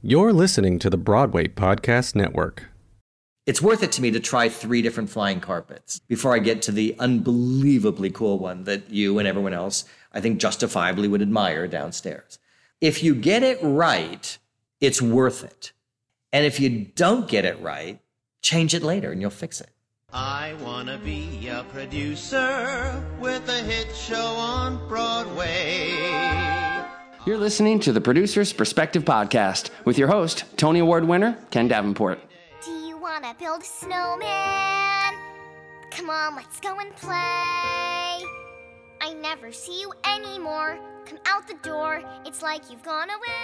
You're listening to the Broadway Podcast Network. It's worth it to me to try three different flying carpets before I get to the unbelievably cool one that you and everyone else, I think, justifiably would admire downstairs. If you get it right, it's worth it. And if you don't get it right, change it later and you'll fix it. I wanna be a producer with a hit show on Broadway. You're listening to the Producer's Perspective Podcast with your host, Tony Award winner, Ken Davenport. Do you wanna build a snowman? Come on, let's go and play. I never see you anymore. Come out the door, it's like you've gone away.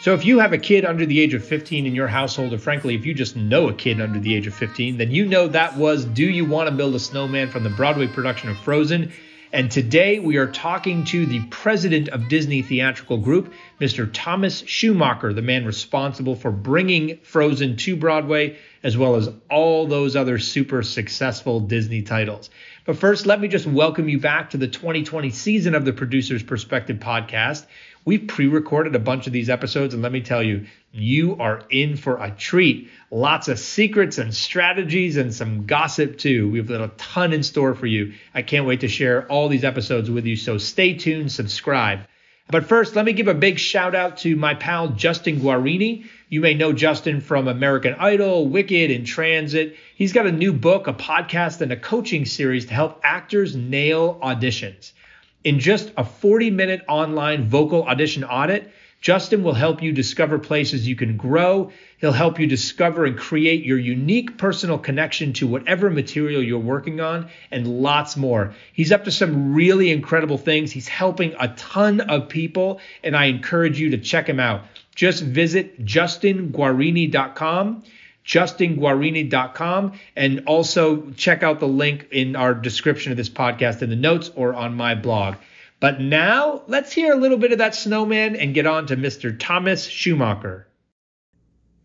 So, if you have a kid under the age of 15 in your household, or frankly, if you just know a kid under the age of 15, then you know that was Do You Want to Build a Snowman from the Broadway production of Frozen. And today we are talking to the president of Disney Theatrical Group, Mr. Thomas Schumacher, the man responsible for bringing Frozen to Broadway, as well as all those other super successful Disney titles. But first, let me just welcome you back to the 2020 season of the Producer's Perspective podcast. We've pre recorded a bunch of these episodes, and let me tell you, you are in for a treat. Lots of secrets and strategies and some gossip too. We've got a ton in store for you. I can't wait to share all these episodes with you, so stay tuned, subscribe. But first, let me give a big shout out to my pal Justin Guarini. You may know Justin from American Idol, Wicked, and Transit. He's got a new book, a podcast, and a coaching series to help actors nail auditions. In just a 40 minute online vocal audition audit, Justin will help you discover places you can grow. He'll help you discover and create your unique personal connection to whatever material you're working on and lots more. He's up to some really incredible things. He's helping a ton of people, and I encourage you to check him out. Just visit justinguarini.com justinguarini.com and also check out the link in our description of this podcast in the notes or on my blog. But now let's hear a little bit of that snowman and get on to Mr. Thomas Schumacher.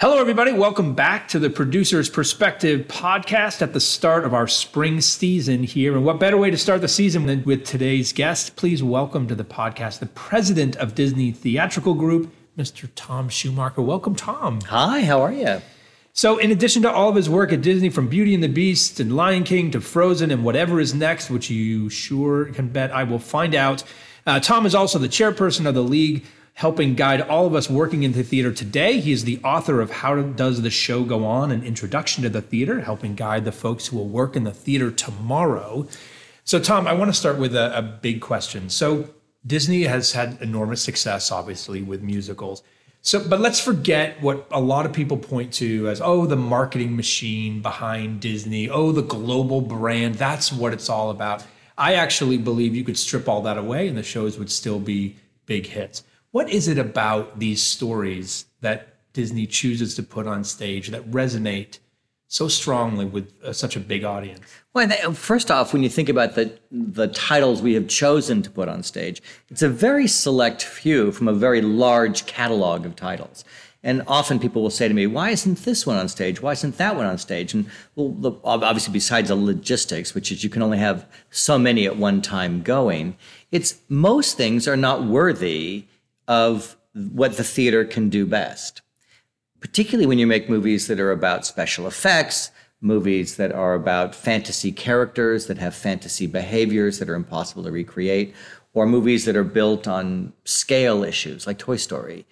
Hello, everybody. Welcome back to the Producer's Perspective podcast at the start of our spring season here. And what better way to start the season than with today's guest? Please welcome to the podcast the president of Disney Theatrical Group, Mr. Tom Schumacher. Welcome, Tom. Hi, how are you? So, in addition to all of his work at Disney, from Beauty and the Beast and Lion King to Frozen and whatever is next, which you sure can bet I will find out, uh, Tom is also the chairperson of the League helping guide all of us working in the theater today. He is the author of How Does the Show Go On? An Introduction to the Theater, helping guide the folks who will work in the theater tomorrow. So, Tom, I want to start with a, a big question. So, Disney has had enormous success, obviously, with musicals. So, but let's forget what a lot of people point to as, oh, the marketing machine behind Disney, oh, the global brand. That's what it's all about. I actually believe you could strip all that away and the shows would still be big hits. What is it about these stories that Disney chooses to put on stage that resonate so strongly with uh, such a big audience? Well, first off, when you think about the the titles we have chosen to put on stage, it's a very select few from a very large catalog of titles. And often people will say to me, "Why isn't this one on stage? Why isn't that one on stage?" And well, the, obviously, besides the logistics, which is you can only have so many at one time going, it's most things are not worthy of what the theater can do best. Particularly when you make movies that are about special effects, movies that are about fantasy characters that have fantasy behaviors that are impossible to recreate, or movies that are built on scale issues like Toy Story.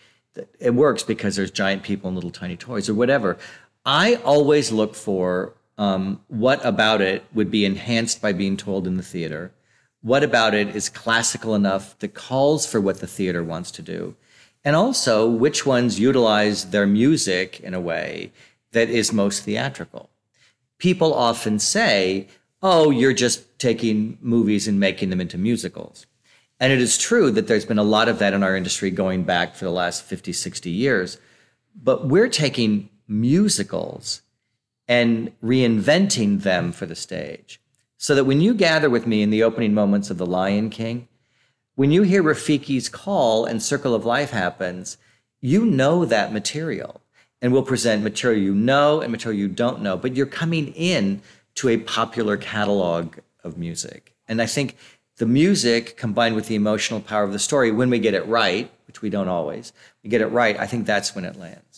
It works because there's giant people and little tiny toys or whatever. I always look for um, what about it would be enhanced by being told in the theater what about it is classical enough that calls for what the theater wants to do? And also, which ones utilize their music in a way that is most theatrical? People often say, oh, you're just taking movies and making them into musicals. And it is true that there's been a lot of that in our industry going back for the last 50, 60 years. But we're taking musicals and reinventing them for the stage. So that when you gather with me in the opening moments of The Lion King, when you hear Rafiki's call and Circle of Life happens, you know that material. And we'll present material you know and material you don't know, but you're coming in to a popular catalog of music. And I think the music combined with the emotional power of the story, when we get it right, which we don't always, we get it right, I think that's when it lands.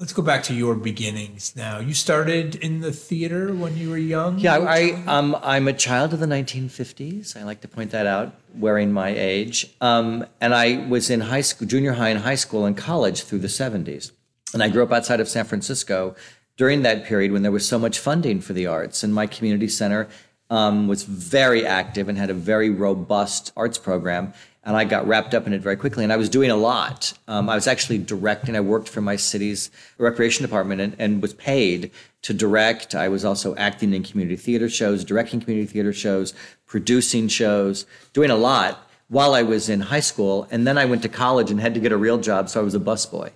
Let's go back to your beginnings now. You started in the theater when you were young? Yeah, I, um, I'm a child of the 1950s. I like to point that out, wearing my age. Um, and I was in high school, junior high and high school and college through the 70s. And I grew up outside of San Francisco during that period when there was so much funding for the arts. And my community center um, was very active and had a very robust arts program. And I got wrapped up in it very quickly. And I was doing a lot. Um, I was actually directing. I worked for my city's recreation department and, and was paid to direct. I was also acting in community theater shows, directing community theater shows, producing shows, doing a lot while I was in high school. And then I went to college and had to get a real job. So I was a busboy.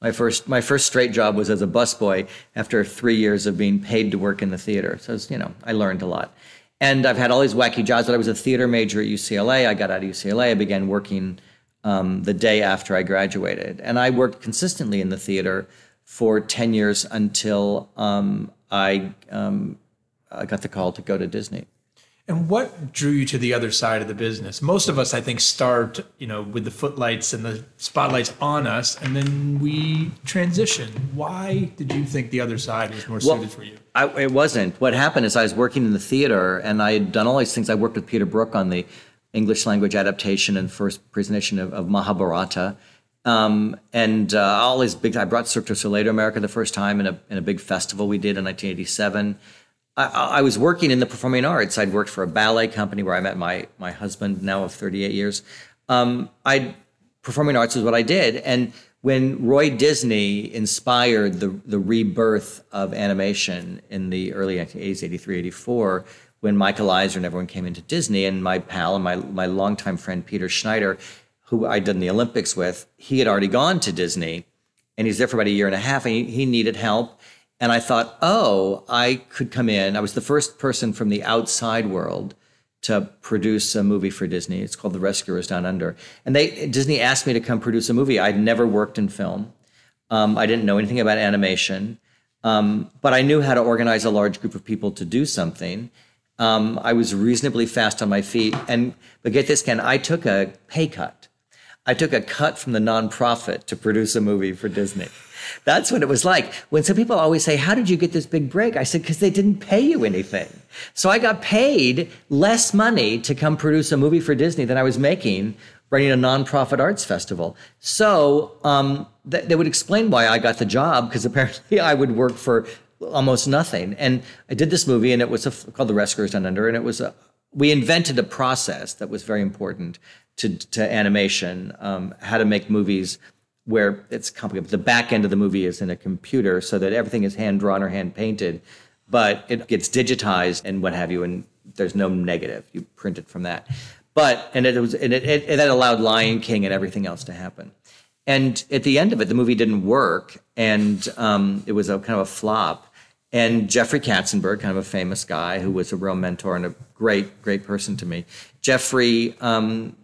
My first, my first straight job was as a busboy after three years of being paid to work in the theater. So, was, you know, I learned a lot. And I've had all these wacky jobs. But I was a theater major at UCLA. I got out of UCLA. I began working um, the day after I graduated, and I worked consistently in the theater for ten years until um, I, um, I got the call to go to Disney. And what drew you to the other side of the business? Most of us, I think, start, you know, with the footlights and the spotlights on us, and then we transition. Why did you think the other side was more Well, suited for you? I, it wasn't. What happened is I was working in the theater and I had done all these things. I worked with Peter Brook on the English language adaptation and first presentation of, of Mahabharata. Um, and uh, all these big, I brought Cirque du Soleil to America the first time in a, in a big festival we did in 1987. I, I was working in the performing arts. I'd worked for a ballet company where I met my, my husband now of 38 years. Um, I performing arts is what I did. And when Roy Disney inspired the, the rebirth of animation in the early 1980s, 83, 84, when Michael Eisner and everyone came into Disney, and my pal and my, my longtime friend Peter Schneider, who I'd done the Olympics with, he had already gone to Disney and he's there for about a year and a half and he, he needed help. And I thought, oh, I could come in. I was the first person from the outside world to produce a movie for Disney. It's called The Rescuers Down Under. And they Disney asked me to come produce a movie. I'd never worked in film. Um, I didn't know anything about animation, um, but I knew how to organize a large group of people to do something. Um, I was reasonably fast on my feet, and but get this, Ken, I took a pay cut. I took a cut from the nonprofit to produce a movie for Disney. That's what it was like. When some people always say, How did you get this big break? I said, Because they didn't pay you anything. So I got paid less money to come produce a movie for Disney than I was making running a nonprofit arts festival. So um, th- they would explain why I got the job, because apparently I would work for almost nothing. And I did this movie, and it was called The Rescuers Down Under, and it was a, we invented a process that was very important to, to animation, um, how to make movies where it's complicated. The back end of the movie is in a computer so that everything is hand drawn or hand painted, but it gets digitized and what have you, and there's no negative. You print it from that. But and it was and it, it, that allowed Lion King and everything else to happen. And at the end of it, the movie didn't work, and um, it was a kind of a flop. And Jeffrey Katzenberg, kind of a famous guy who was a real mentor and a great, great person to me. Jeffrey um,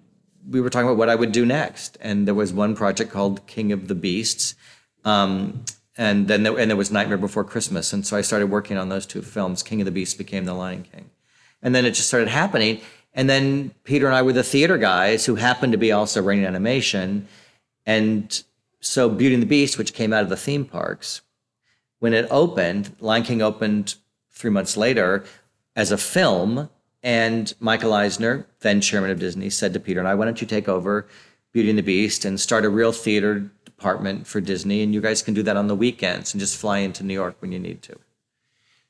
we were talking about what I would do next, and there was one project called King of the Beasts, um, and then there, and there was Nightmare Before Christmas, and so I started working on those two films. King of the Beasts became The Lion King, and then it just started happening. And then Peter and I were the theater guys who happened to be also running animation, and so Beauty and the Beast, which came out of the theme parks, when it opened, Lion King opened three months later as a film and Michael Eisner, then chairman of Disney, said to Peter and I, why don't you take over Beauty and the Beast and start a real theater department for Disney? And you guys can do that on the weekends and just fly into New York when you need to.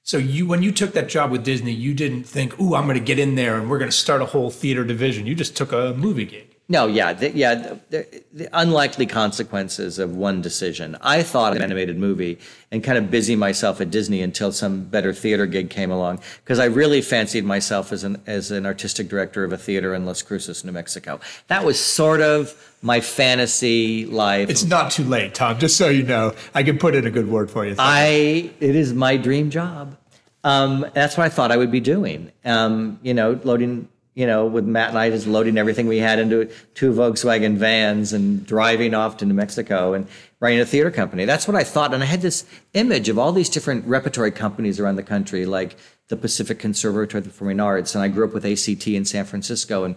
So you, when you took that job with Disney, you didn't think, "Ooh, I'm going to get in there and we're going to start a whole theater division." You just took a movie gig. No, yeah, the, yeah, the, the, unlikely consequences of one decision. I thought an animated movie and kind of busy myself at Disney until some better theater gig came along because I really fancied myself as an as an artistic director of a theater in Las Cruces, New Mexico. That was sort of my fantasy life. It's not too late, Tom. Just so you know, I can put in a good word for you. I it is my dream job. Um, that's what I thought I would be doing. Um, you know, loading you know, with Matt and I just loading everything we had into two Volkswagen vans and driving off to New Mexico and running a theater company. That's what I thought. And I had this image of all these different repertory companies around the country, like the Pacific Conservatory of the Performing Arts. And I grew up with ACT in San Francisco. And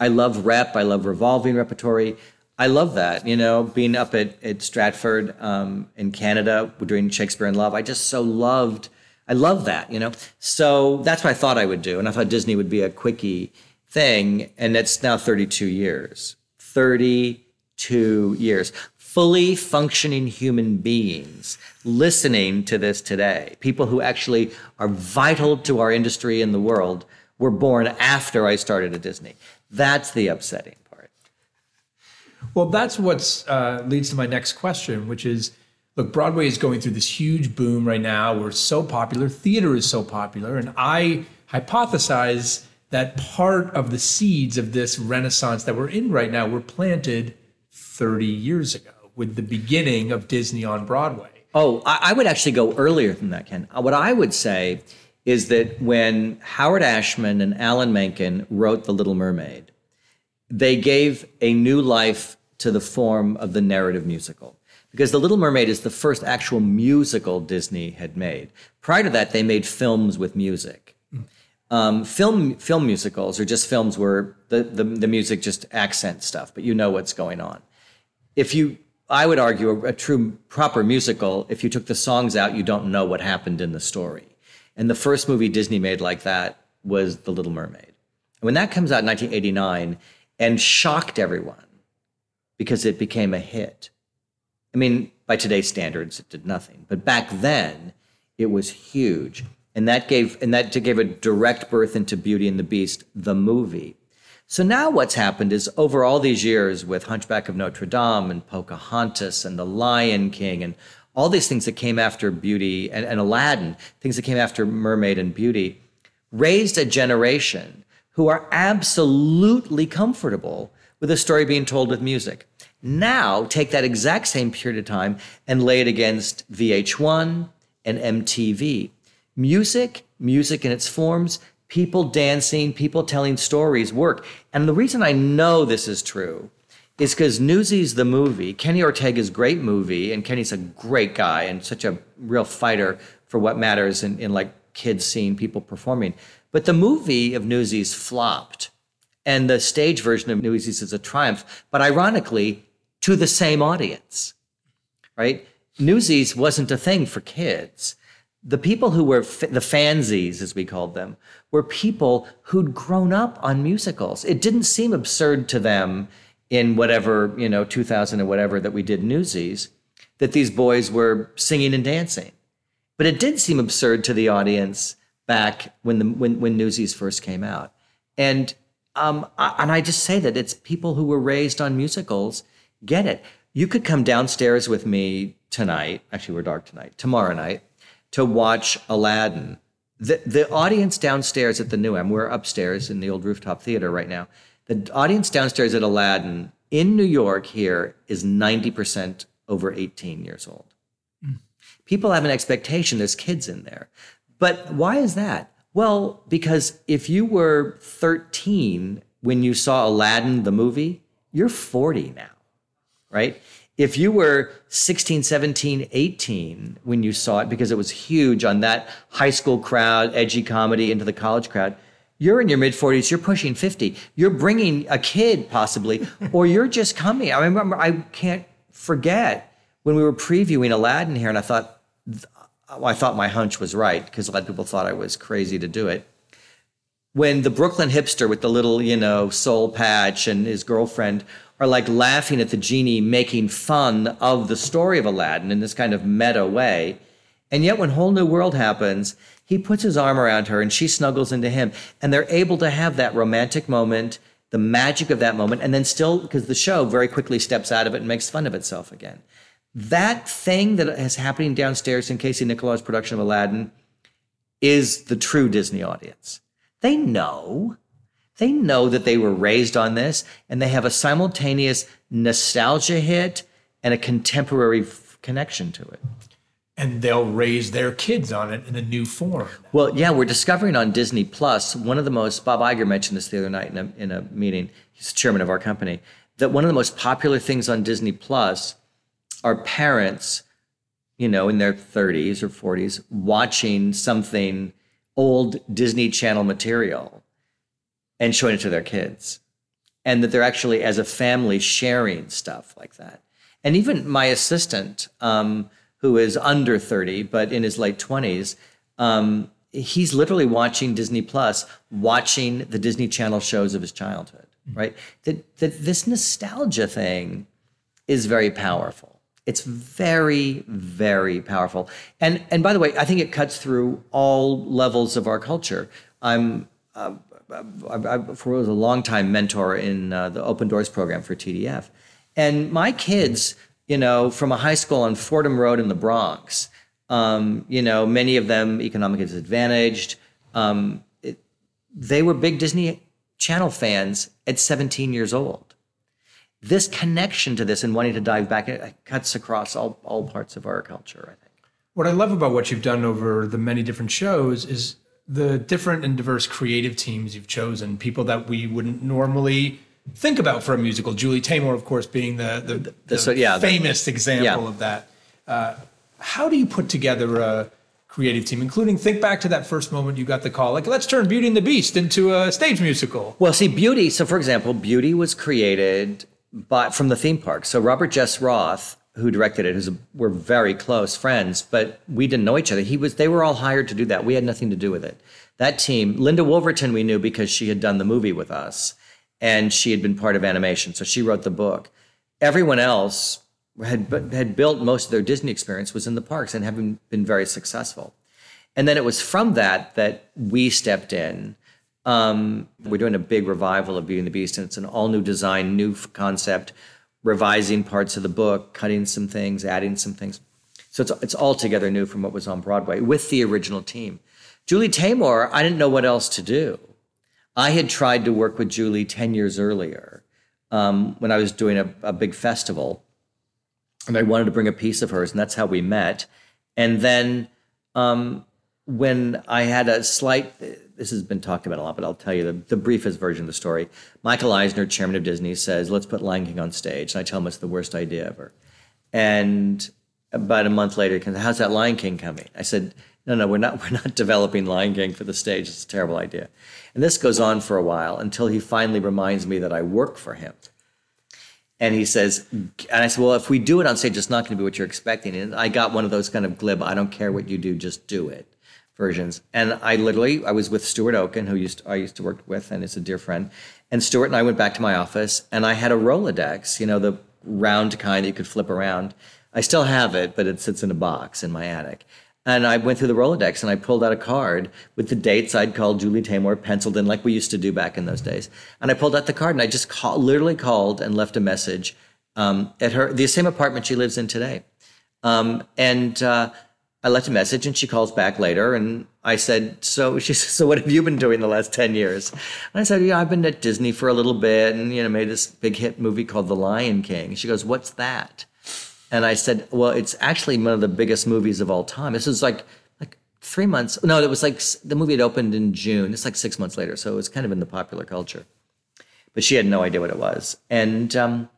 I love rep, I love revolving repertory. I love that, you know, being up at, at Stratford um, in Canada doing Shakespeare in Love. I just so loved I love that, you know? So that's what I thought I would do. And I thought Disney would be a quickie thing. And it's now 32 years. 32 years. Fully functioning human beings listening to this today. People who actually are vital to our industry and the world were born after I started at Disney. That's the upsetting part. Well, that's what uh, leads to my next question, which is look, Broadway is going through this huge boom right now. We're so popular, theater is so popular, and I hypothesize that part of the seeds of this renaissance that we're in right now were planted 30 years ago with the beginning of Disney on Broadway. Oh, I, would actually go earlier than that, Ken. What I would say is that when Howard Ashman and Alan Menken wrote The Little Mermaid, they gave a new life to the form of the narrative musical because The Little Mermaid is the first actual musical Disney had made. Prior to that, they made films with music. Um, film film musicals are just films where the, the, the music just accent stuff, but you know what's going on. If you, I would argue, a, a true proper musical, if you took the songs out, you don't know what happened in the story. And the first movie Disney made like that was The Little Mermaid. And when that comes out in 1989 and shocked everyone because it became a hit I mean, by today's standards, it did nothing. But back then, it was huge. And that gave and that gave a direct birth into Beauty and the Beast, the movie. So now what's happened is over all these years with Hunchback of Notre Dame and Pocahontas and The Lion King and all these things that came after Beauty and, and Aladdin, things that came after Mermaid and Beauty, raised a generation who are absolutely comfortable with a story being told with music. Now take that exact same period of time and lay it against VH1 and MTV. Music, music in its forms, people dancing, people telling stories work. And the reason I know this is true is because Newsies, the movie, Kenny Ortega's great movie, and Kenny's a great guy and such a real fighter for what matters in, in like kids seeing people performing. But the movie of Newsies flopped. And the stage version of Newsies is a triumph. But ironically, to the same audience, right? Newsies wasn't a thing for kids. The people who were f- the fansies, as we called them, were people who'd grown up on musicals. It didn't seem absurd to them in whatever, you know, 2000 or whatever that we did Newsies, that these boys were singing and dancing. But it did seem absurd to the audience back when the when, when Newsies first came out. And um, I, and I just say that it's people who were raised on musicals get it. You could come downstairs with me tonight. Actually, we're dark tonight, tomorrow night, to watch Aladdin. The, the audience downstairs at the New M, we're upstairs in the old rooftop theater right now. The audience downstairs at Aladdin in New York here is 90% over 18 years old. Mm. People have an expectation there's kids in there. But why is that? Well, because if you were 13 when you saw Aladdin, the movie, you're 40 now right? If you were 16, 17, 18 when you saw it, because it was huge on that high school crowd, edgy comedy into the college crowd, you're in your mid 40s, you're pushing 50. You're bringing a kid possibly, or you're just coming. I remember, I can't forget when we were previewing Aladdin here, and I thought, I thought my hunch was right because a lot of people thought I was crazy to do it. When the Brooklyn hipster with the little, you know, soul patch and his girlfriend are like laughing at the genie making fun of the story of Aladdin in this kind of meta way. And yet, when Whole New World happens, he puts his arm around her and she snuggles into him. And they're able to have that romantic moment the magic of that moment, and then still because the show very quickly steps out of it and makes fun of itself again. That thing that is happening downstairs in Casey Nicholaw's production of Aladdin is the true Disney audience. They know. They know that they were raised on this and they have a simultaneous nostalgia hit and a contemporary f- connection to it. And they'll raise their kids on it in a new form. Well, yeah, we're discovering on Disney Plus one of the most. Bob Iger mentioned this the other night in a, in a meeting. He's the chairman of our company. That one of the most popular things on Disney Plus are parents, you know, in their 30s or 40s, watching something old Disney Channel material and showing it to their kids. And that they're actually, as a family, sharing stuff like that. And even my assistant, um, who is under 30, but in his late 20s, um, he's literally watching Disney Plus, watching the Disney Channel shows of his childhood, right? That, that this nostalgia thing is very powerful. It's very, very powerful. And and by the way, I think it cuts through all levels of our culture. I'm uh, I, I, I was a longtime mentor in uh, the Open Doors program for TDF, and my kids, you know, from a high school on Fordham Road in the Bronx, um, you know, many of them economically disadvantaged. Um, it, they were big Disney Channel fans at 17 years old this connection to this and wanting to dive back it cuts across all, all parts of our culture i think What I love about what you've done over the many different shows is the different and diverse creative teams you've chosen, people that we wouldn't normally think about for a musical. Julie Taymor, of course, being the the, the so- yeah, the- famous example yeah. of that. Uh, how do you put together a creative team, including think back to that first moment you got the call, like let's turn Beauty and the Beast into a stage musical. well see beauty so for example beauty was created by from the theme park so robert jess roth who directed it who's a, we're very close friends but we didn't know each other. He was they were all hired to do that. We had nothing to do with it. That team linda woolverton we knew because she had done the movie with us and she had been part of animation so she wrote the book. Everyone else had had built most of their Disney experience was in the parks and having been very successful. And then it was from that that we stepped in. Um, we're doing a big revival of Beauty and the Beast, and it's an all new design, new concept, revising parts of the book, cutting some things, adding some things. So it's it's altogether new from what was on Broadway with the original team. Julie Taymor, I didn't know what else to do. I had tried to work with Julie 10 years earlier um, when I was doing a, a big festival and I wanted to bring a piece of hers, and that's how we met. And then um, when I had a slight, this has been talked about a lot, but I'll tell you the, the briefest version of the story. Michael Eisner, chairman of Disney, says, "Let's put Lion King on stage," and I tell him it's the worst idea ever. And about a month later, he comes, "How's that Lion King coming?" I said, "No, no, we're not. We're not developing Lion King for the stage. It's a terrible idea." And this goes on for a while until he finally reminds me that I work for him. And he says, and I said, well, if we do it on stage, it's not going to be what you're expecting. And I got one of those kind of glib, I don't care what you do, just do it versions. And I literally, I was with Stuart Oken, who used I used to work with and is a dear friend. And Stuart and I went back to my office and I had a Rolodex, you know, the round kind that you could flip around. I still have it, but it sits in a box in my attic. And I went through the Rolodex and I pulled out a card with the dates I'd called Julie Taymor penciled in like we used to do back in those days. And I pulled out the card and I just call, literally called and left a message um, at her, the same apartment she lives in today. Um, and uh, I left a message and she calls back later and I said, so she said, so what have you been doing the last 10 years? And I said, yeah, I've been at Disney for a little bit and, you know, made this big hit movie called The Lion King. She goes, what's that? And I said, well, it's actually one of the biggest movies of all time. This is like like three months. No, it was like the movie had opened in June. It's like six months later, so it was kind of in the popular culture. But she had no idea what it was. And um,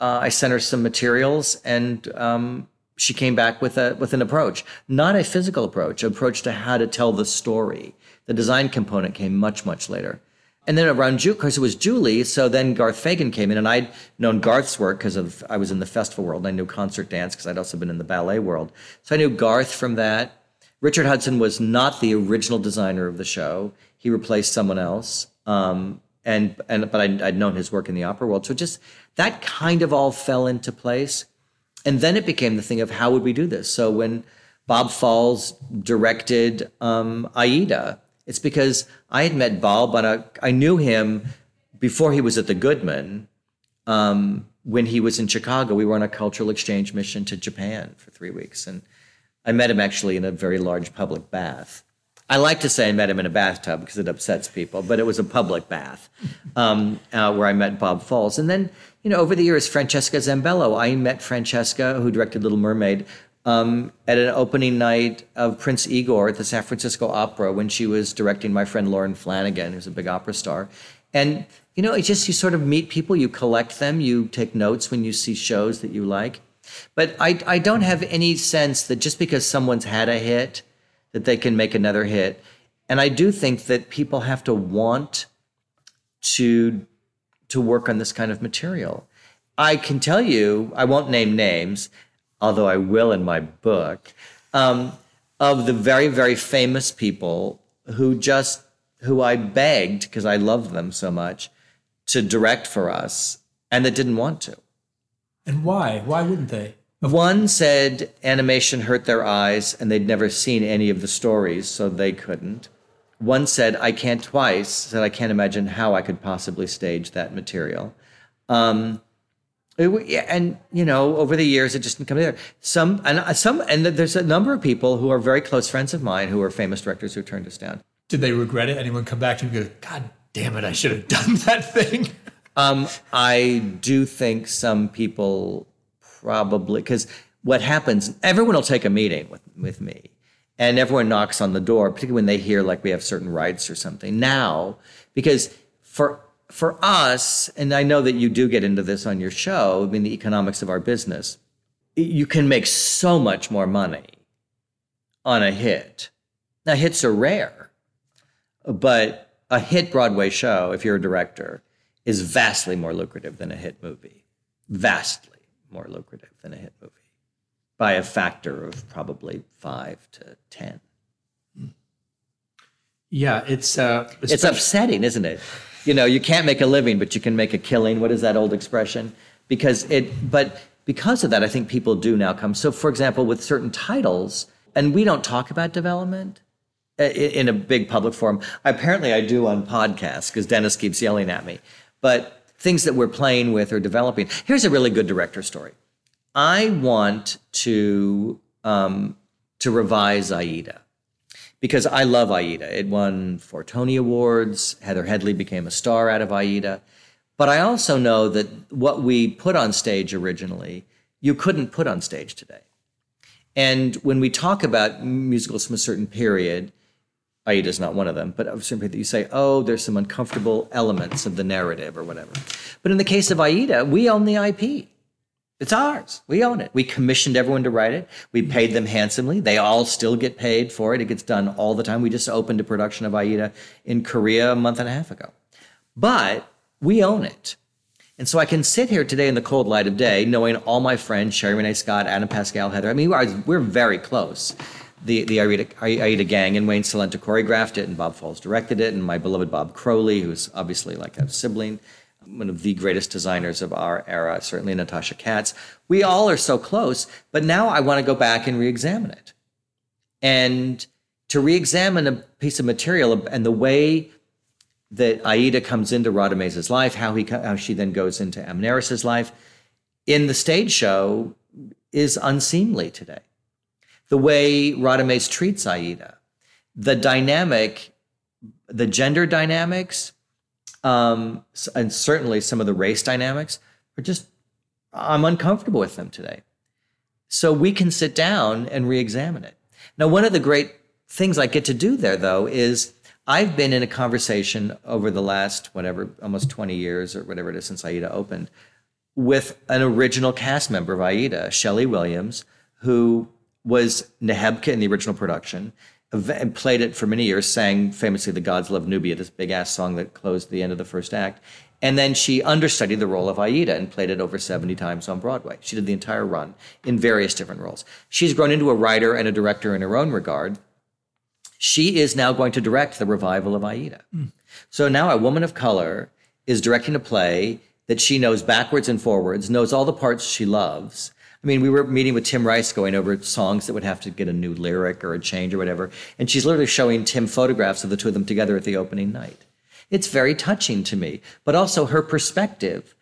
uh, I sent her some materials, and um, she came back with a with an approach, not a physical approach, approach to how to tell the story. The design component came much much later. And then around Ju, of course, it was Julie. So then Garth Fagan came in, and I'd known Garth's work because of I was in the festival world. I knew concert dance because I'd also been in the ballet world. So I knew Garth from that. Richard Hudson was not the original designer of the show. He replaced someone else. Um, and and but I'd, I'd known his work in the opera world. So just that kind of all fell into place. And then it became the thing of how would we do this? So when Bob Falls directed um, Aida, it's because I had met Bob, but I, I knew him before he was at the Goodman, um, when he was in Chicago, we were on a cultural exchange mission to Japan for three weeks. And I met him actually in a very large public bath. I like to say I met him in a bathtub because it upsets people, but it was a public bath um, uh, where I met Bob Falls. And then, you know, over the years, Francesca Zambello, I met Francesca, who directed Little Mermaid, um, at an opening night of Prince Igor at the San Francisco Opera when she was directing my friend Lauren Flanigan, who's a big opera star. And, you know, it's just you sort of meet people, you collect them, you take notes when you see shows that you like. But I, I don't have any sense that just because someone's had a hit, that they can make another hit. And I do think that people have to want to to work on this kind of material. I can tell you, I won't name names, although I will in my book, um, of the very, very famous people who just who I begged because I loved them so much to direct for us and that didn't want to. And why? Why wouldn't they? One said animation hurt their eyes and they'd never seen any of the stories, so they couldn't. One said, I can't twice, said, I can't imagine how I could possibly stage that material. Um, it, and you know, over the years, it just didn't come together. Some and uh, some, and there's a number of people who are very close friends of mine who are famous directors who turned us down. Did they regret it? Anyone come back to you and go, God damn it, I should have done that thing? Um, I do think some people probably because what happens, everyone will take a meeting with with me, and everyone knocks on the door, particularly when they hear like we have certain rights or something. Now, because for for us, and I know that you do get into this on your show. I mean, the economics of our business, you can make so much more money on a hit. Now, hits are rare, but a hit Broadway show, if you're a director, is vastly more lucrative than a hit movie. Vastly more lucrative than a hit movie by a factor of probably five to 10. Yeah, it's uh, It's upsetting, isn't it? You know, you can't make a living, but you can make a killing. What is that old expression? Because it, but because of that, I think people do now come. So, for example, with certain titles, and we don't talk about development i- in a big public forum. Apparently, I do on podcasts because Dennis keeps yelling at me. But things that we're playing with or developing. Here's a really good director story. I want to um, to revise Aida because I love Aida. It won four Tony Awards. Heather Headley became a star out of Aida. But I also know that what we put on stage originally, you couldn't put on stage today. And when we talk about musicals from a certain period, Aida is not one of them, but of a certain period, you say, oh, there's some uncomfortable elements of the narrative or whatever. But in the case of Aida, we own the IP. It's ours. We own it. We commissioned everyone to write it. We paid them handsomely. They all still get paid for it. It gets done all the time. We just opened a production of Aida in Korea a month and a half ago. But we own it. And so I can sit here today in the cold light of day, knowing all my friends, Sherie Rene Scott, Adam Pascal, Heather. I mean, we're, very close. The, the Aida, Aida gang and Wayne Cilento choreographed it, and Bob Falls directed it, and my beloved Bob Crowley, who's obviously like a sibling, one of the greatest designers of our era, certainly Natasha Katz. We all are so close, but now I want to go back and re-examine it. And to re-examine a piece of material and the way that Aida comes into Radames's life, how he how she then goes into Amneris's life, in the stage show is unseemly today. The way Radames treats Aida, the dynamic, the gender dynamics, um, and certainly some of the race dynamics are just I'm uncomfortable with them today. So we can sit down and re-examine it. Now, one of the great things I get to do there, though, is I've been in a conversation over the last whatever, almost 20 years or whatever it is since Aida opened, with an original cast member of Aida, Schele Williams, who was Nehebka in the original production, and played it for many years, sang famously "The Gods Love Nubia," this big ass song that closed the end of the first act, and then she understudied the role of Aida and played it over 70 times on Broadway. She did the entire run in various different roles. She's grown into a writer and a director in her own regard. She is now going to direct the revival of Aida. Hmm. So now a woman of color is directing a play that she knows backwards and forwards, knows all the parts she loves. I mean, we were meeting with Tim Rice going over songs that would have to get a new lyric or a change or whatever. And she's literally showing Tim photographs of the two of them together at the opening night. It's very touching to me, but also her perspective,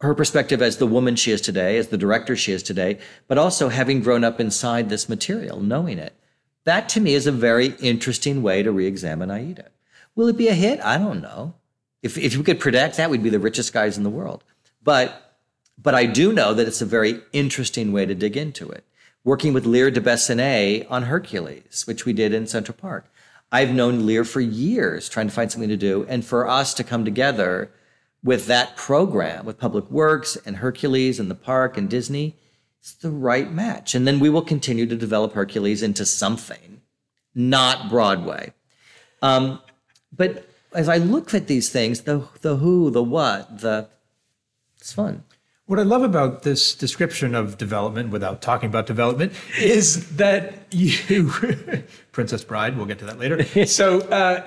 her perspective as the woman she is today, as the director she is today, but also having grown up inside this material, knowing it. That to me is a very interesting way to re examine Aida. Will it be a hit? I don't know. If, if we could predict that, we'd be the richest guys in the world. But, but I do know that it's a very interesting way to dig into it. Working with Lear de Bessonet on Hercules, which we did in Central Park. I've known Lear for years trying to find something to do. And for us to come together with that program, with Public Works and Hercules and the park and Disney, it's the right match. And then we will continue to develop Hercules into something, not Broadway. Um, but as I look at these things, the the who, the what, the it's fun. What I love about this description of development, without talking about development, is that you, Princess Bride, we'll get to that later. So, uh,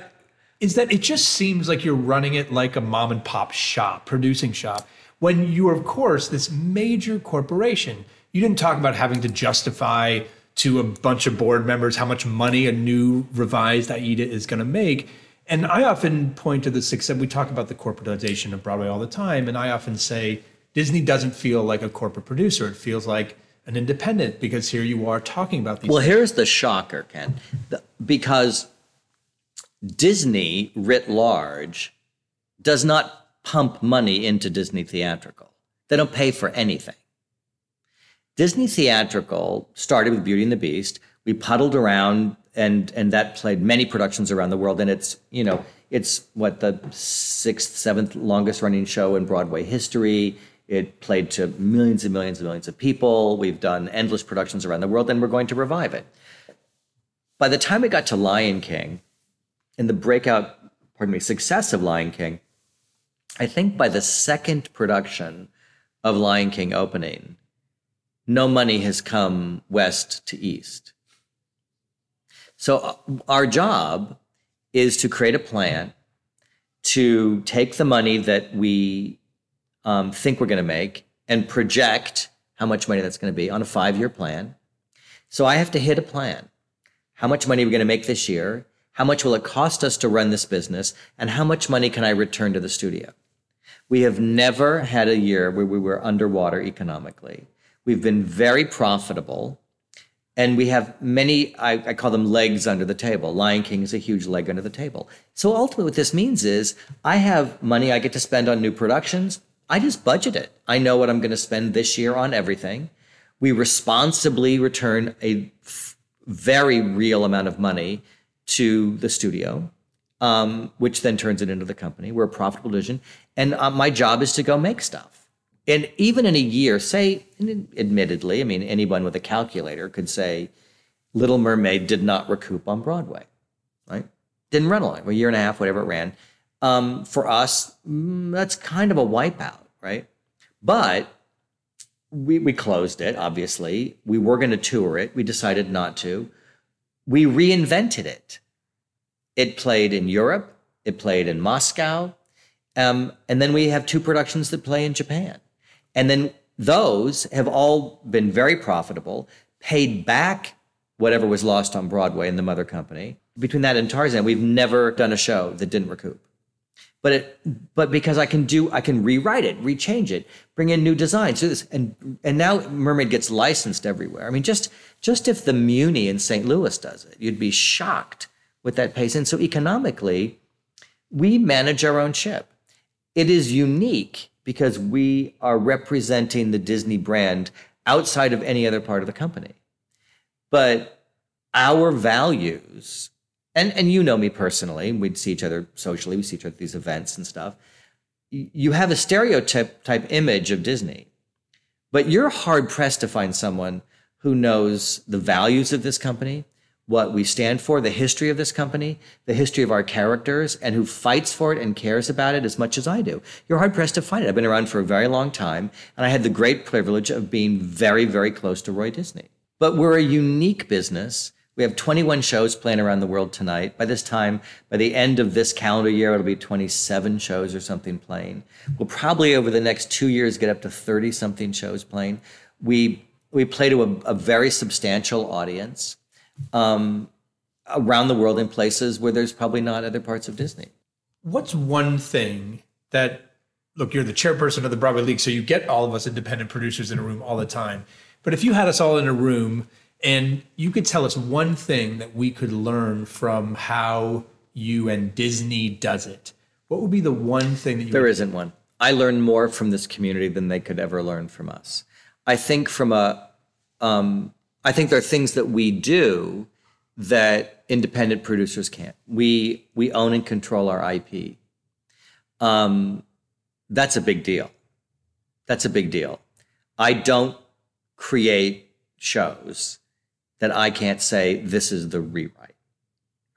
is that it just seems like you're running it like a mom and pop shop, producing shop, when you are, of course, this major corporation. You didn't talk about having to justify to a bunch of board members how much money a new revised AIDA is going to make. And I often point to the success. We talk about the corporatization of Broadway all the time, and I often say Disney doesn't feel like a corporate producer. It feels like an independent because here you are talking about these. Well, things. here's the shocker, Ken, The- because Disney writ large does not pump money into Disney theatrical. They don't pay for anything. Disney theatrical started with Beauty and the Beast. We puddled around and and that played many productions around the world and it's, you know, it's what the sixth, seventh longest running show in Broadway history. It played to millions and millions and millions of people. We've done endless productions around the world and we're going to revive it. By the time we got to Lion King and the breakout, pardon me, success of Lion King, I think by the second production of Lion King opening, no money has come west to east. So uh, our job is to create a plan to take the money that we um, think we're going to make and project how much money that's going to be on a five year plan. So I have to hit a plan. How much money are we going to make this year? How much will it cost us to run this business? And how much money can I return to the studio? We have never had a year where we were underwater economically. We've been very profitable. And we have many, I, I, call them legs under the table. Lion King is a huge leg under the table. So ultimately, what this means is I have money I get to spend on new productions. I just budget it. I know what I'm going to spend this year on everything. We responsibly return a very real amount of money to the studio, um, which then turns it into the company. We're a profitable division. And uh, my job is to go make stuff. And even in a year, say, admittedly, I mean, anyone with a calculator could say Little Mermaid did not recoup on Broadway, right? Didn't run a long, a year and a half, whatever it ran. Um, for us, mm, that's kind of a wipeout, right? But we, we closed it, obviously. We were going to tour it. We decided not to. We reinvented it. It played in Europe, it played in Moscow, um, and then we have two productions that play in Japan. And then those have all been very profitable, paid back whatever was lost on Broadway in the mother company. Between that and Tarzan, we've never done a show that didn't recoup. But it, but because I can do, I can rewrite it, rechange it, bring in new designs, do this, and and now Mermaid gets licensed everywhere. I mean, just just if the Muny in St. Louis does it, you'd be shocked with that pace. And so economically, we manage our own ship. It is unique because we are representing the Disney brand outside of any other part of the company. But our values, and, and you know me personally, we'd see each other socially, we see each other at these events and stuff. You have a stereotype type image of Disney, but you're hard pressed to find someone who knows the values of this company, what we stand for, the history of this company, the history of our characters, and who fights for it and cares about it as much as I do. You're hard pressed to find it. I've been around for a very long time, and I had the great privilege of being very, very close to Roy Disney. But we're a unique business. We have 21 shows playing around the world tonight. By this time, by the end of this calendar year, it'll be 27 shows or something playing. We'll probably over the next two years get up to 30 something shows playing. We we play to a, a very substantial audience um, around the world in places where there's probably not other parts of Disney. what's one thing that look you're the chairperson of the broadway league so you get all of us independent producers in a room all the time but if you had us all in a room and you could tell us one thing that we could learn from how you and disney does it what would be the one thing that you There isn't one. I learn more from this community than they could ever learn from us. I think from a, um, I think there are things that we do that independent producers can't. We we own and control our IP. Um, that's a big deal. That's a big deal. I don't create shows that I can't say this is the rewrite,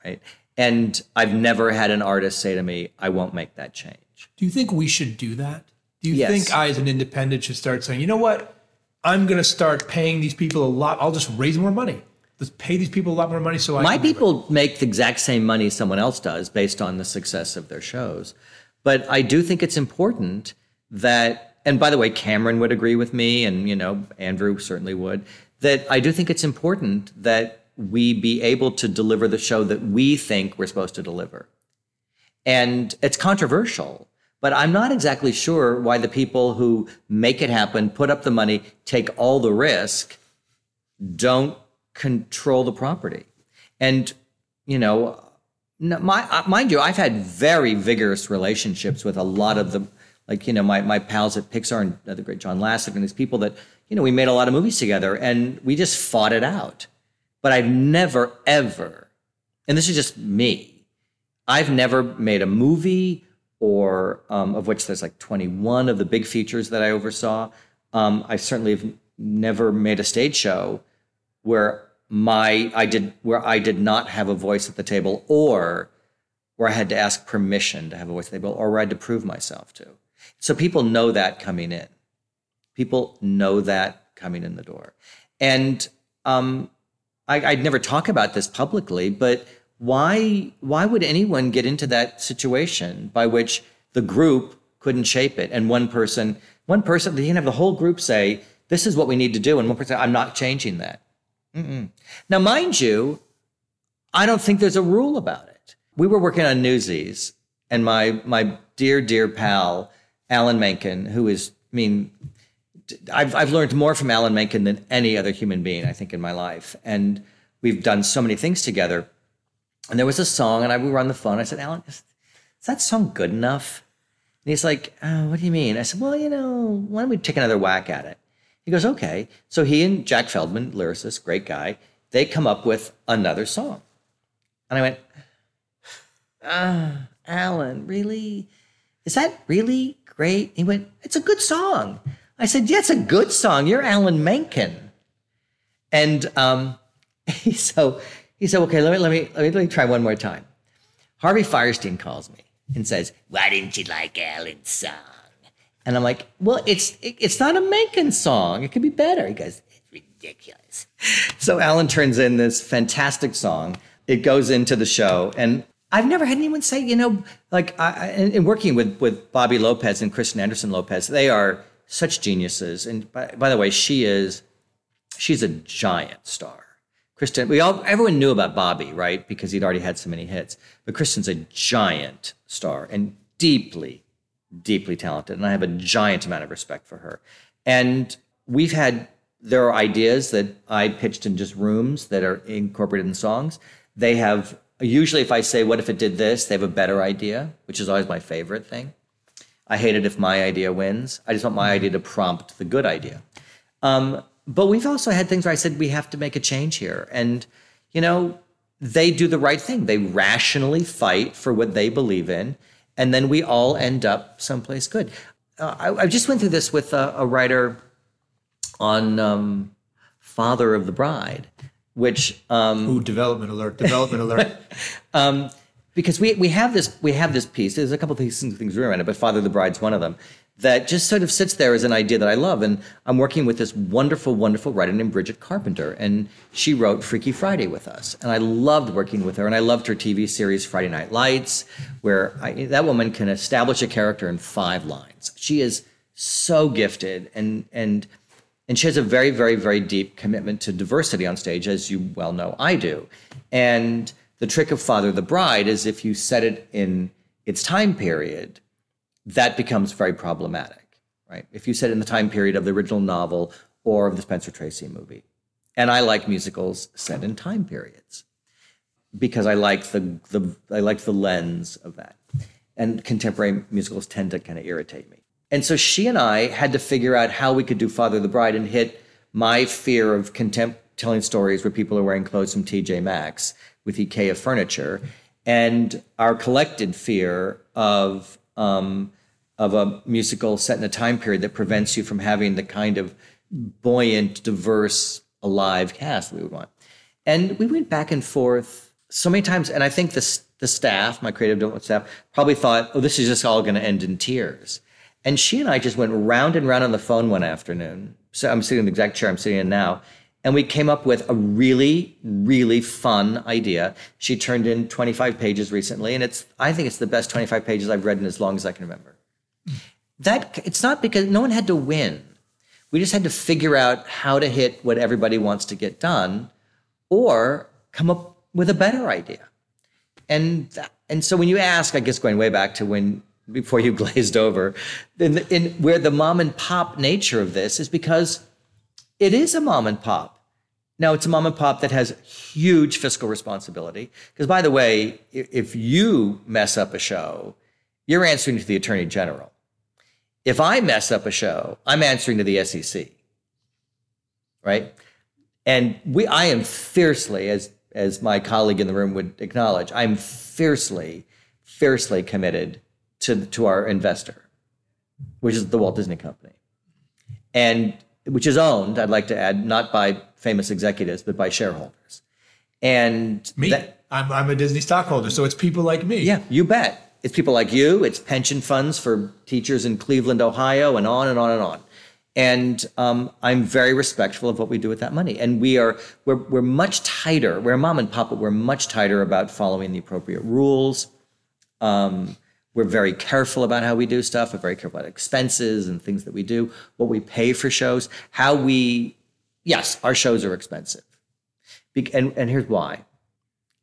right? And I've never had an artist say to me, "I won't make that change." do you think we should do that do you Yes. think i as an independent should start saying you know what i'm going to start paying these people a lot i'll just raise more money let's pay these people a lot more money so I My people make the exact same money someone else does based on the success of their shows. But I do think it's important that, and by the way, Cameron would agree with me, and you know, Andrew certainly would, that I do think it's important that we be able to deliver the show that we think we're supposed to deliver. And it's controversial, but I'm not exactly sure why the people who make it happen, put up the money, take all the risk, don't control the property. And, you know, my, uh, mind you, I've had very vigorous relationships with a lot of the, like, you know, my, my pals at Pixar and uh, the great John Lasseter and these people that, you know, we made a lot of movies together and we just fought it out. But I've never, ever, and this is just me, I've never made a movie or um, of which there's like 21 of the big features that I oversaw. Um, I certainly have never made a stage show where my I did where I did not have a voice at the table or where I had to ask permission to have a voice at the table or where I had to prove myself to. So people know that coming in. People know that coming in the door. And um, I, I'd never talk about this publicly, but why why would anyone get into that situation by which the group couldn't shape it and one person one person you can have the whole group say this is what we need to do and one person I'm not changing that. Mm-mm. Now, mind you, I don't think there's a rule about it. We were working on Newsies, and my my dear dear pal Alan Menken, who is I mean I've, I've learned more from Alan Menken than any other human being, I think, in my life. And we've done so many things together. And there was a song, and I, we were on the phone. I said, Alan, is, is that song good enough? And he's like, oh, What do you mean? I said, Well, you know, why don't we take another whack at it? He goes, Okay. So he and Jack Feldman, lyricist, great guy, they come up with another song. And I went, Ah, Alan, really? Is that really great? He went, It's a good song. I said, Yeah, it's a good song. You're Alan Menken. And um, he, so he said, Okay, let me, let, me, let, me, let me try one more time. Harvey Fierstein calls me and says, Why didn't you like Alan's song? And I'm like, Well, it's, it, it's not a Menken song. It could be better. He goes, It's ridiculous. So Alan turns in this fantastic song. It goes into the show. And I've never had anyone say, you know, like, I, I- in, in working with, with Bobby Lopez and Kristen Anderson Lopez, they are such geniuses. And by, by the way, she is, she's a giant star. Kristen, we all, everyone knew about Bobby, right? Because he'd already had so many hits. But Kristen's a giant star and deeply, deeply talented. And I have a giant amount of respect for her. And we've had, there are ideas that I pitched in just rooms that are incorporated in songs. They have, usually if I say, what if it did this? They have a better idea, which is always my favorite thing. I hate it if my idea wins. I just want my idea to prompt the good idea. Um, but we've also had things where I said we have to make a change here, and you know they do the right thing. They rationally fight for what they believe in, and then we all end up someplace good. Uh, I, I just went through this with a, a writer on um, Father of the Bride, which um, Ooh, development alert! Development alert! um, because we we have this we have this piece. There's a couple of things things around it, but Father the Bride's one of them that just sort of sits there as an idea that I love. And I'm working with this wonderful, wonderful writer named Bridget Carpenter, and she wrote Freaky Friday with us, and I loved working with her, and I loved her TV series Friday Night Lights, where I, that woman can establish a character in five lines. She is so gifted, and and and she has a very, very, very deep commitment to diversity on stage, as you well know I do. And the trick of Father the Bride is if you set it in its time period, that becomes very problematic, right? If you set it in the time period of the original novel or of the Spencer Tracy movie. And I like musicals set in time periods because I like the, the I like the lens of that. And contemporary musicals tend to kind of irritate me. And so she and I had to figure out how we could do Father the Bride and hit my fear of contempt telling stories where people are wearing clothes from TJ Maxx with IKEA furniture, and our collected fear of um, of a musical set in a time period that prevents you from having the kind of buoyant, diverse, alive cast we would want. And we went back and forth so many times, and I think the the staff, my creative development staff, probably thought, "Oh, this is just all going to end in tears." And she and I just went round and round on the phone one afternoon. So I'm sitting in the exact chair I'm sitting in now. And we came up with a really, really fun idea. She turned in 25 pages recently, and it's I think it's the best 25 pages I've read in as long as I can remember. That it's not because no one had to win. We just had to figure out how to hit what everybody wants to get done, or come up with a better idea. And and so when you ask, I guess going way back to when before you glazed over, in, in where the mom and pop nature of this is because it is a mom and pop. Now it's a mom and pop that has huge fiscal responsibility. Because by the way, if you mess up a show, you're answering to the attorney general. If I mess up a show, I'm answering to the SEC. Right? And we I am fiercely, as as my colleague in the room would acknowledge, I'm fiercely, fiercely committed to, to our investor, which is the Walt Disney Company. And which is owned, I'd like to add, not by famous executives, but by shareholders. And Me, that- I'm, I'm a Disney stockholder, so it's people like me. yeah, you bet. It's people like you, it's pension funds for teachers in Cleveland, Ohio, and on and on and on. And um, I'm very respectful of what we do with that money. And we are we're, we're much tighter. We're mom and pop, but we're much tighter about following the appropriate rules. Um, we're very careful about how we do stuff. We're very careful about expenses and things that we do, what we pay for shows, how we. Yes, our shows are expensive, Be- and and here's why.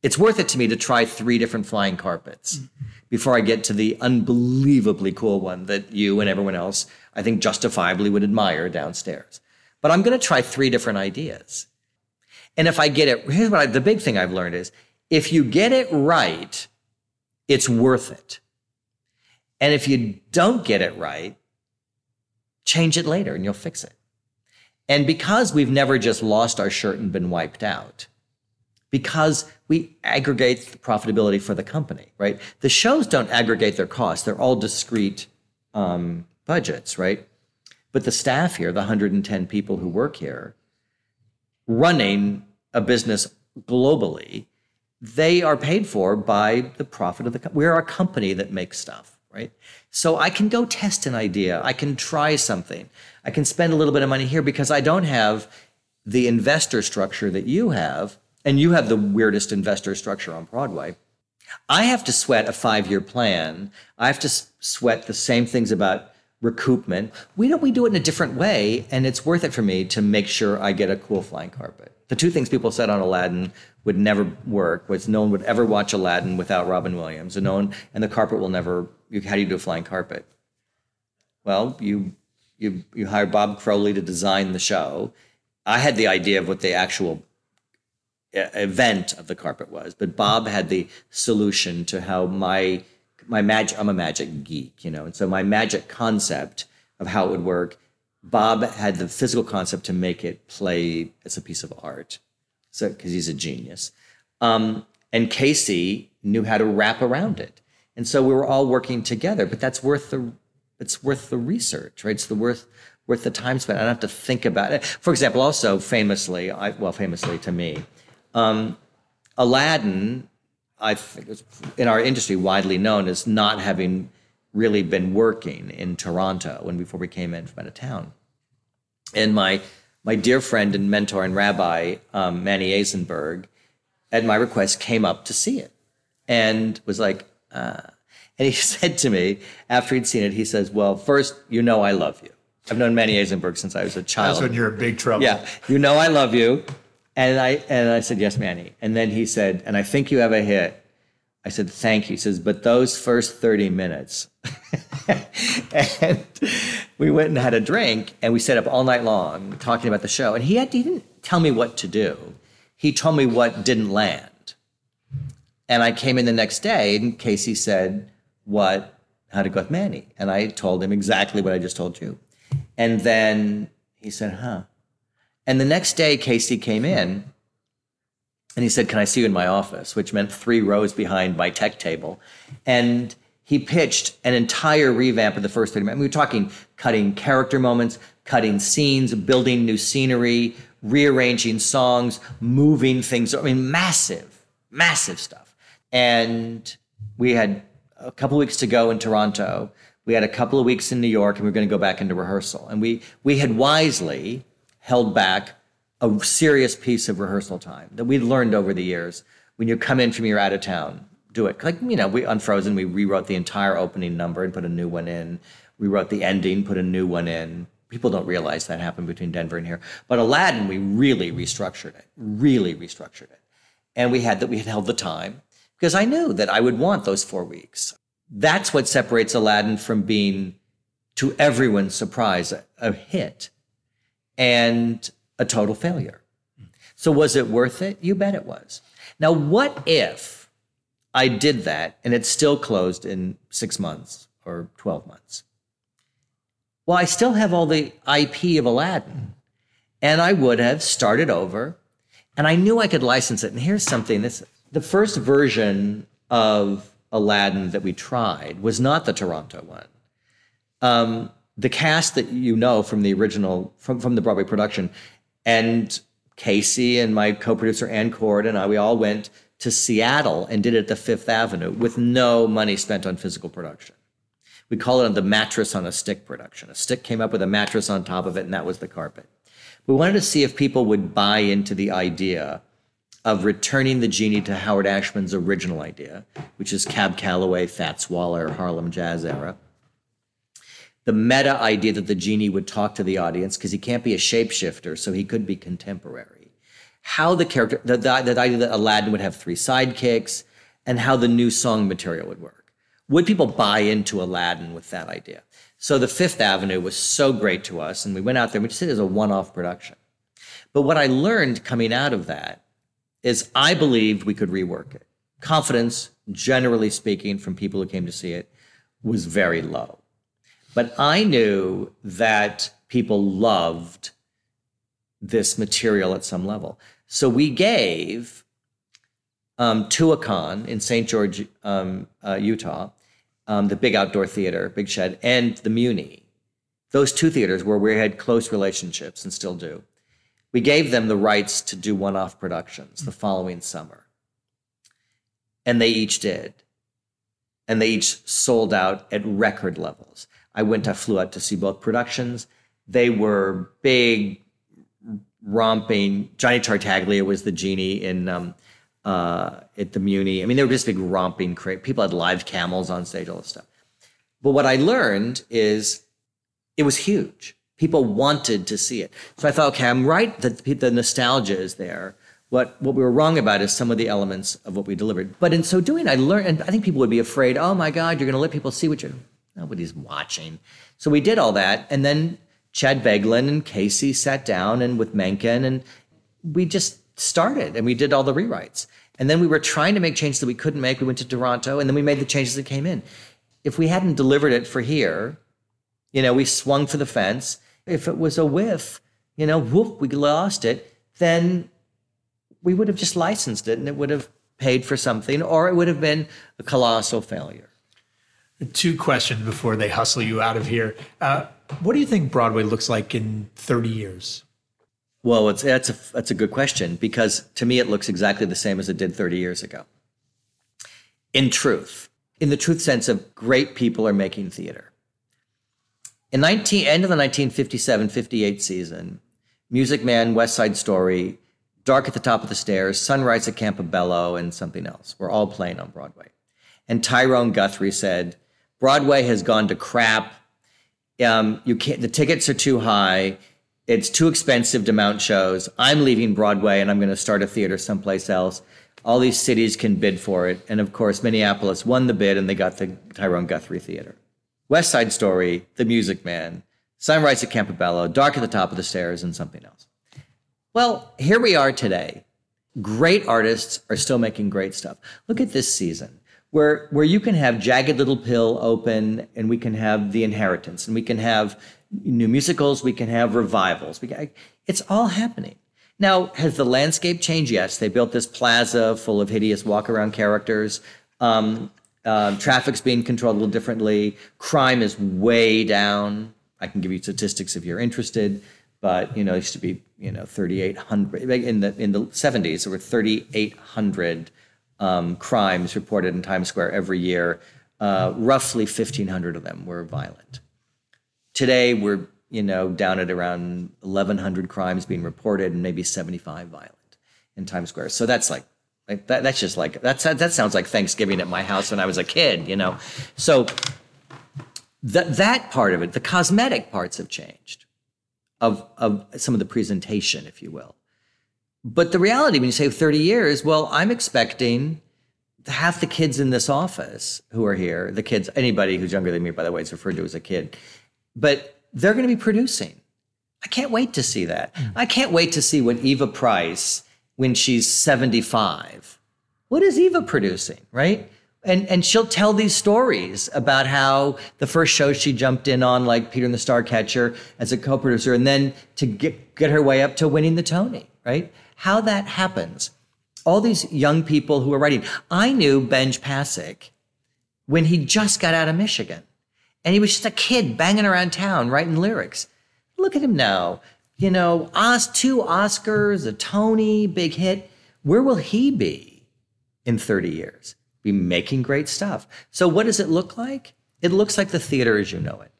It's worth it to me to try three different flying carpets before I get to the unbelievably cool one that you and everyone else, I think, justifiably would admire downstairs. But I'm going to try three different ideas. And if I get it, here's what I, the big thing I've learned is if you get it right, it's worth it. And if you don't get it right, change it later and you'll fix it. And because we've never just lost our shirt and been wiped out, because we aggregate the profitability for the company, right? The shows don't aggregate their costs, they're all discrete um, budgets, right? But the staff here, the 110 people who work here, running a business globally, they are paid for by the profit of the company. We're a company that makes stuff, right? So I can go test an idea. I can try something. I can spend a little bit of money here because I don't have the investor structure that you have, and you have the weirdest investor structure on Broadway. I have to sweat a five year plan. I have to sweat the same things about recoupment. We don't we do it in a different way, and it's worth it for me to make sure I get a cool flying carpet. The two things people said on Aladdin would never work was no one would ever watch Aladdin without Robin Williams, and no one and the carpet will never. You, how do you do a flying carpet? Well, you you you hire Bob Crowley to design the show. I had the idea of what the actual e- event of the carpet was, but Bob had the solution to how my my magic. I'm a magic geek, you know, and so my magic concept of how it would work. Bob had the physical concept to make it play as a piece of art, so because he's a genius. Um, and Casey knew how to wrap around it, and so we were all working together. But that's worth the it's worth the research, right? It's the worth worth the time spent. I don't have to think about it. For example, also famously, I, well, famously to me, um, Aladdin, I think, in our industry widely known as not having really been working in Toronto when before we came in from out of town. And my my dear friend and mentor and rabbi um, Manny Azenberg, at my request, came up to see it and was like, uh, and he said to me after he'd seen it, he says, "Well, first, you know I love you. I've known Manny Azenberg since I was a child. That's when you're in big trouble. Yeah, you know I love you. And I and I said, Yes, Manny. And then he said, And I think you have a hit. I said, thank you. He says, but those first 30 minutes. and we went and had a drink and we sat up all night long talking about the show. And he, had, he didn't tell me what to do, he told me what didn't land. And I came in the next day and Casey said, What, how with Manny? And I told him exactly what I just told you. And then he said, Huh. And the next day, Casey came in and he said, Can I see you in my office? Which meant three rows behind my tech table. And he pitched an entire revamp of the first 30 minutes. We were talking cutting character moments, cutting scenes, building new scenery, rearranging songs, moving things. I mean, massive, massive stuff. And we had a couple of weeks to go in Toronto. We had a couple of weeks in New York, and we were going to go back into rehearsal. And we we had wisely held back a serious piece of rehearsal time that we'd learned over the years. When you come in from your out of town, do it. Like you know, we on Frozen, we rewrote the entire opening number and put a new one in. We wrote the ending, put a new one in. People don't realize that happened between Denver and here. But Aladdin, we really restructured it, really restructured it. And we had that we had held the time because I knew that I would want those four weeks. That's what separates Aladdin from being, to everyone's surprise, a, hit and a total failure. So was it worth it? You bet it was. Now, what if I did that and it still closed in six months or 12 months? Well, I still have all the IP of Aladdin, and I would have started over, and I knew I could license it. And here's something this the first version of Aladdin that we tried was not the Toronto one. Um, the cast that you know from the original, from, from the Broadway production, and Casey and my co-producer Anne Quart and I, we all went to Seattle and did it at the Fifth Avenue with no money spent on physical production. We call it the mattress on a stick production. A stick came up with a mattress on top of it, and that was the carpet. We wanted to see if people would buy into the idea of returning the genie to Howard Ashman's original idea, which is Cab Calloway, Fats Waller, Harlem Jazz era. The meta idea that the genie would talk to the audience because he can't be a shapeshifter, so he could be contemporary. How the character, the, the, the idea that Aladdin would have three sidekicks, and how the new song material would work. Would people buy into Aladdin with that idea? So the Fifth Avenue was so great to us, and we went out there. We just did it as a one-off production. But what I learned coming out of that is I believed we could rework it. Confidence, generally speaking, from people who came to see it, was very low. But I knew that people loved this material at some level. So we gave um, Tuacahn in St. George, um, uh, Utah, um, the big outdoor theater, Big Shed, and the Muny. Those two theaters where we had close relationships and still do we gave them the rights to do one off productions the following summer. And they each did. And they each sold out at record levels. I went, I flew out to see both productions. They were big, romping. Johnny Tartaglia was the genie in um, uh, at the Muny. I mean, they were just big romping. People had live camels on stage, all this stuff. But what I learned is it was huge people wanted to see it. So I thought, okay, I'm right that the nostalgia is there. What what we were wrong about is some of the elements of what we delivered. But in so doing, I learned, and I think people would be afraid. Oh my God, you're going to let people see what you're. Nobody's watching. So we did all that, and then Chad Beguelin and Casey sat down and with Menken, and we just started and we did all the rewrites. And then we were trying to make changes that we couldn't make. We went to Toronto, and then we made the changes that came in. If we hadn't delivered it for here, you know, we swung for the fence if it was a whiff, you know, whoop, we lost it, then we would have just licensed it and it would have paid for something or it would have been a colossal failure. Two questions before they hustle you out of here. Uh, what do you think Broadway looks like in 30 years? Well, it's, that's, a, that's a good question because to me it looks exactly the same as it did 30 years ago. In truth, in the truth sense of great people are making theater. In 19, end of the 1957-58 season, Music Man, West Side Story, Dark at the Top of the Stairs, Sunrise at Campobello, and something else were all playing on Broadway. And Tyrone Guthrie said, Broadway has gone to crap. Um, you can't, the tickets are too high. It's too expensive to mount shows. I'm leaving Broadway and I'm going to start a theater someplace else. All these cities can bid for it. And of course, Minneapolis won the bid and they got the Tyrone Guthrie Theater. West Side Story, The Music Man, Sunrise at Campobello, Dark at the Top of the Stairs, and something else. Well, here we are today. Great artists are still making great stuff. Look at this season where where you can have Jagged Little Pill open and we can have The Inheritance and we can have new musicals, we can have revivals. Can, it's all happening. Now, has the landscape changed? Yes. They built this plaza full of hideous walk around characters. Um, uh, traffic's being controlled a little differently. Crime is way down. I can give you statistics if you're interested, but you know, it used to be you know 3,800 in the in the 70s. There were 3,800 um, crimes reported in Times Square every year. Uh, roughly 1,500 of them were violent. Today, we're you know down at around 1,100 crimes being reported and maybe 75 violent in Times Square. So that's like like that, that's just like that's that sounds like Thanksgiving at my house when I was a kid, you know. So that that part of it, the cosmetic parts have changed of of some of the presentation, if you will. But the reality, when you say 30 years, well, I'm expecting half the kids in this office who are here, the kids, anybody who's younger than me, by the way, is referred to as a kid, but they're going to be producing. I can't wait to see that. Mm. I can't wait to see what Eva Price, when she's 75, what is Eva producing, right? and and she'll tell these stories about how the first show she jumped in on, like Peter and the Starcatcher, as a co-producer, and then to get get her way up to winning the Tony, right? How that happens. All these young people who are writing. I knew Benj Pasek when he just got out of Michigan, and he was just a kid banging around town writing lyrics. Look at him now. You know, Os two Oscars, a Tony, big hit. Where will he be in 30 years? be making great stuff. So, what does it look like? It looks like the theater as you know it.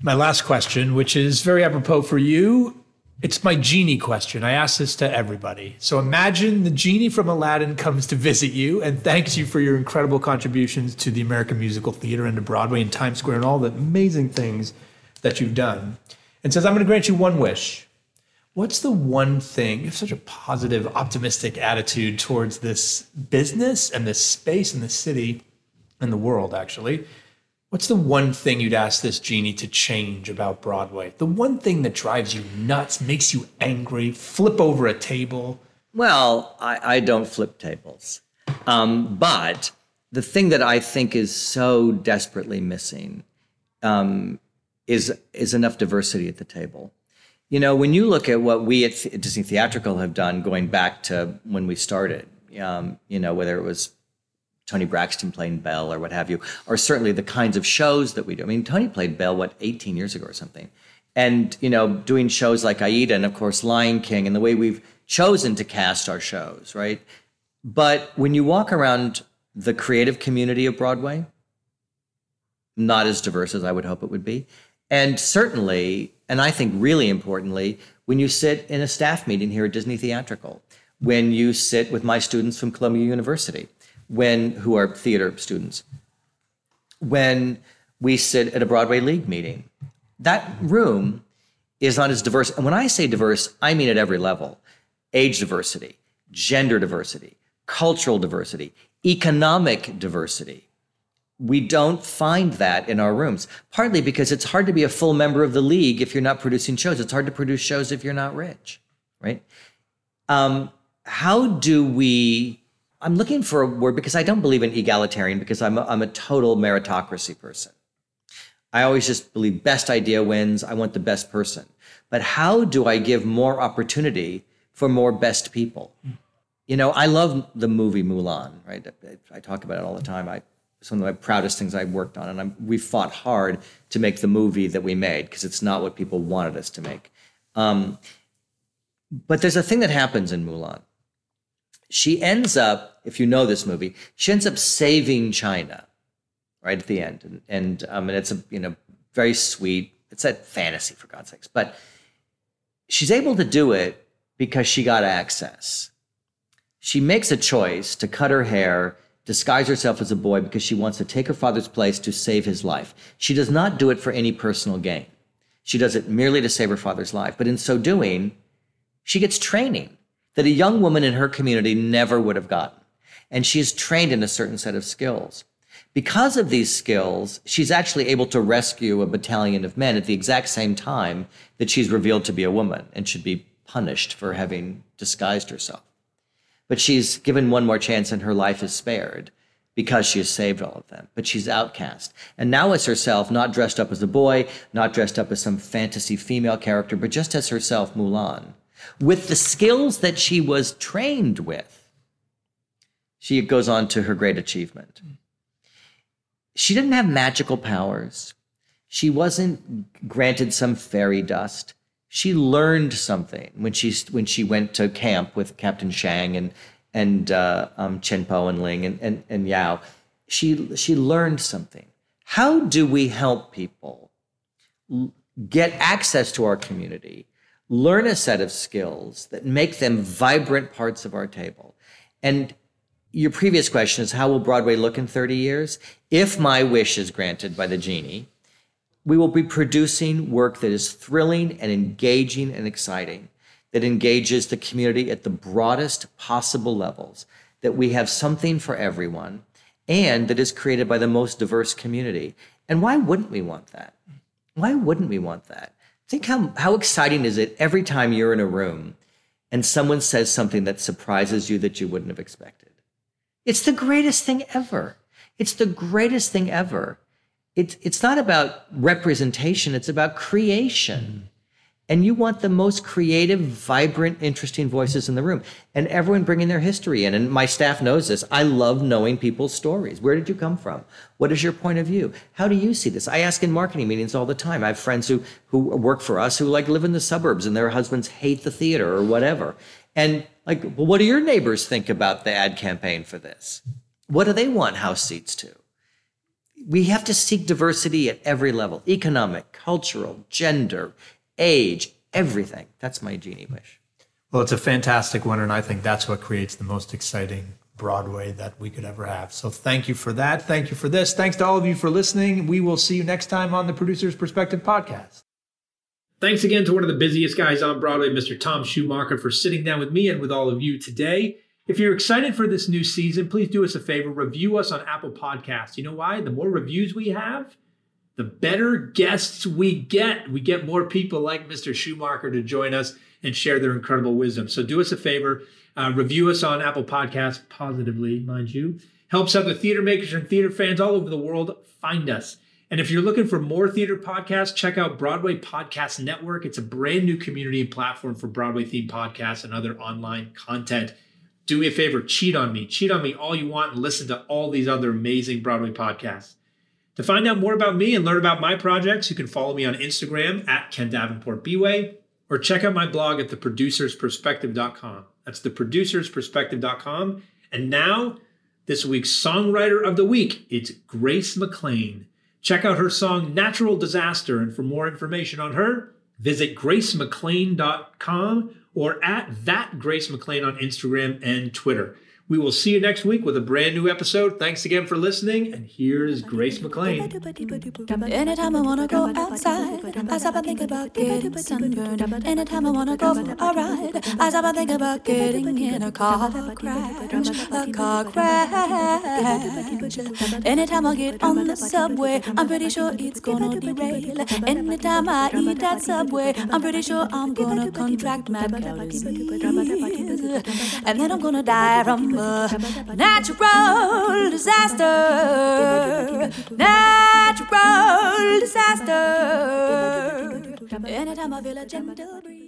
My last question, which is very apropos for you, it's my genie question. I ask this to everybody. So imagine the genie from Aladdin comes to visit you and thanks you for your incredible contributions to the American musical theater and to Broadway and Times Square and all the amazing things that you've done. And says, I'm going to grant you one wish. What's the one thing, you have such a positive, optimistic attitude towards this business and this space and the city and the world, actually. What's the one thing you'd ask this genie to change about Broadway? The one thing that drives you nuts, makes you angry, flip over a table? Well, I, I don't flip tables. Um, but the thing that I think is so desperately missing um, is, is enough diversity at the table. You know, when you look at what we at Disney Theatrical have done going back to when we started, um, you know, whether it was Toni Braxton playing Belle or what have you, or certainly the kinds of shows that we do. I mean, Toni played Belle, what, 18 years ago or something. And, you know, doing shows like Aida and, of course, Lion King and the way we've chosen to cast our shows, right? But when you walk around the creative community of Broadway, not as diverse as I would hope it would be. And certainly, and I think really importantly, when you sit in a staff meeting here at Disney Theatrical, when you sit with my students from Columbia University, when who are theater students, when we sit at a Broadway League meeting, that room is not as diverse. And when I say diverse, I mean at every level age diversity, gender diversity, cultural diversity, economic diversity we don't find that in our rooms, partly because it's hard to be a full member of the league if you're not producing shows. It's hard to produce shows if you're not rich, right? Um, how do we? I'm looking for a word because I don't believe in egalitarian because I'm a, I'm a total meritocracy person. I always just believe best idea wins. I want the best person. But how do I give more opportunity for more best people? You know, I love the movie Mulan, right? I talk about it all the time. I some of my proudest things I worked on, and I'm, we fought hard to make the movie that we made because it's not what people wanted us to make. Um, but there's a thing that happens in Mulan. She ends up, if you know this movie, she ends up saving China right at the end, and and, um, and it's a you know very sweet. It's a fantasy for God's sakes, but she's able to do it because she got access. She makes a choice to cut her hair disguise herself as a boy because she wants to take her father's place to save his life. She does not do it for any personal gain. She does it merely to save her father's life. But in so doing, she gets training. that a young woman in her community never would have gotten. And she is trained in a certain set of skills. Because of these skills, she's actually able to rescue a battalion of men at the exact same time that she's revealed to be a woman and should be punished for having disguised herself. But she's given one more chance and her life is spared because she has saved all of them. But she's outcast. And now as herself, not dressed up as a boy, not dressed up as some fantasy female character, but just as herself, Mulan, with the skills that she was trained with. She goes on to her great achievement. She didn't have magical powers. She wasn't granted some fairy dust. She learned something when she when she went to camp with Captain Shang and and uh, um, Chien-Po and Ling and, and and Yao. She she learned something. How do we help people get access to our community, learn a set of skills that make them vibrant parts of our table, and your previous question is how will Broadway look in 30 years? If my wish is granted by the genie, we will be producing work that is thrilling and engaging and exciting, that engages the community at the broadest possible levels, that we have something for everyone, and that is created by the most diverse community. And why wouldn't we want that? Why wouldn't we want that? Think how, how exciting is it every time you're in a room and someone says something that surprises you that you wouldn't have expected? It's the greatest thing ever. It's the greatest thing ever. It's, it's not about representation, it's about creation. And you want the most creative, vibrant, interesting voices in the room, and everyone bringing their history in. And my staff knows this. I love knowing people's stories. Where did you come from? What is your point of view? How do you see this? I ask in marketing meetings all the time. I have friends who who work for us who like live in the suburbs, and their husbands hate the theater or whatever. And like, well, what do your neighbors think about the ad campaign for this? What do they want house seats to? We have to seek diversity at every level economic, cultural, gender, age, everything. That's my genie wish. Well, it's a fantastic one, and I think that's what creates the most exciting Broadway that we could ever have. So thank you for that. Thank you for this. Thanks to all of you for listening. We will see you next time on the Producer's Perspective podcast. Thanks again to one of the busiest guys on Broadway, Mr. Tom Schumacher, for sitting down with me and with all of you today. If you're excited for this new season, please do us a favor review us on Apple Podcasts. You know why? The more reviews we have, the better guests we get. We get more people like Mr. Schumacher to join us and share their incredible wisdom. So do us a favor, uh, review us on Apple Podcasts positively, mind you. Helps other theater makers and theater fans all over the world find us. And if you're looking for more theater podcasts, check out Broadway Podcast Network. It's a brand new community and platform for Broadway themed podcasts and other online content. Do me a favor, cheat on me. Cheat on me all you want and listen to all these other amazing Broadway podcasts. To find out more about me and learn about my projects, you can follow me on Instagram at Ken Davenport Bway or check out my blog at theproducersperspective.com. That's theproducersperspective.com. And now, this week's Songwriter of the Week, it's Grace McLean. Check out her song Natural Disaster, and for more information on her, visit gracemclean.com or at that Grace McLean on Instagram and Twitter. We will see you next week with a brand new episode. Thanks again for listening, and here's Grace McLean. Anytime I wanna go outside, I stop and think about getting sunburned. Anytime I wanna go for a ride, I stop and think about getting in a car crash, a car crash. Anytime I get on the subway, I'm pretty sure it's gonna derail. Anytime I eat at Subway, I'm pretty sure I'm gonna contract cow disease, and then I'm gonna die from natural disaster. Natural disaster. Anytime I feel a gentle breeze.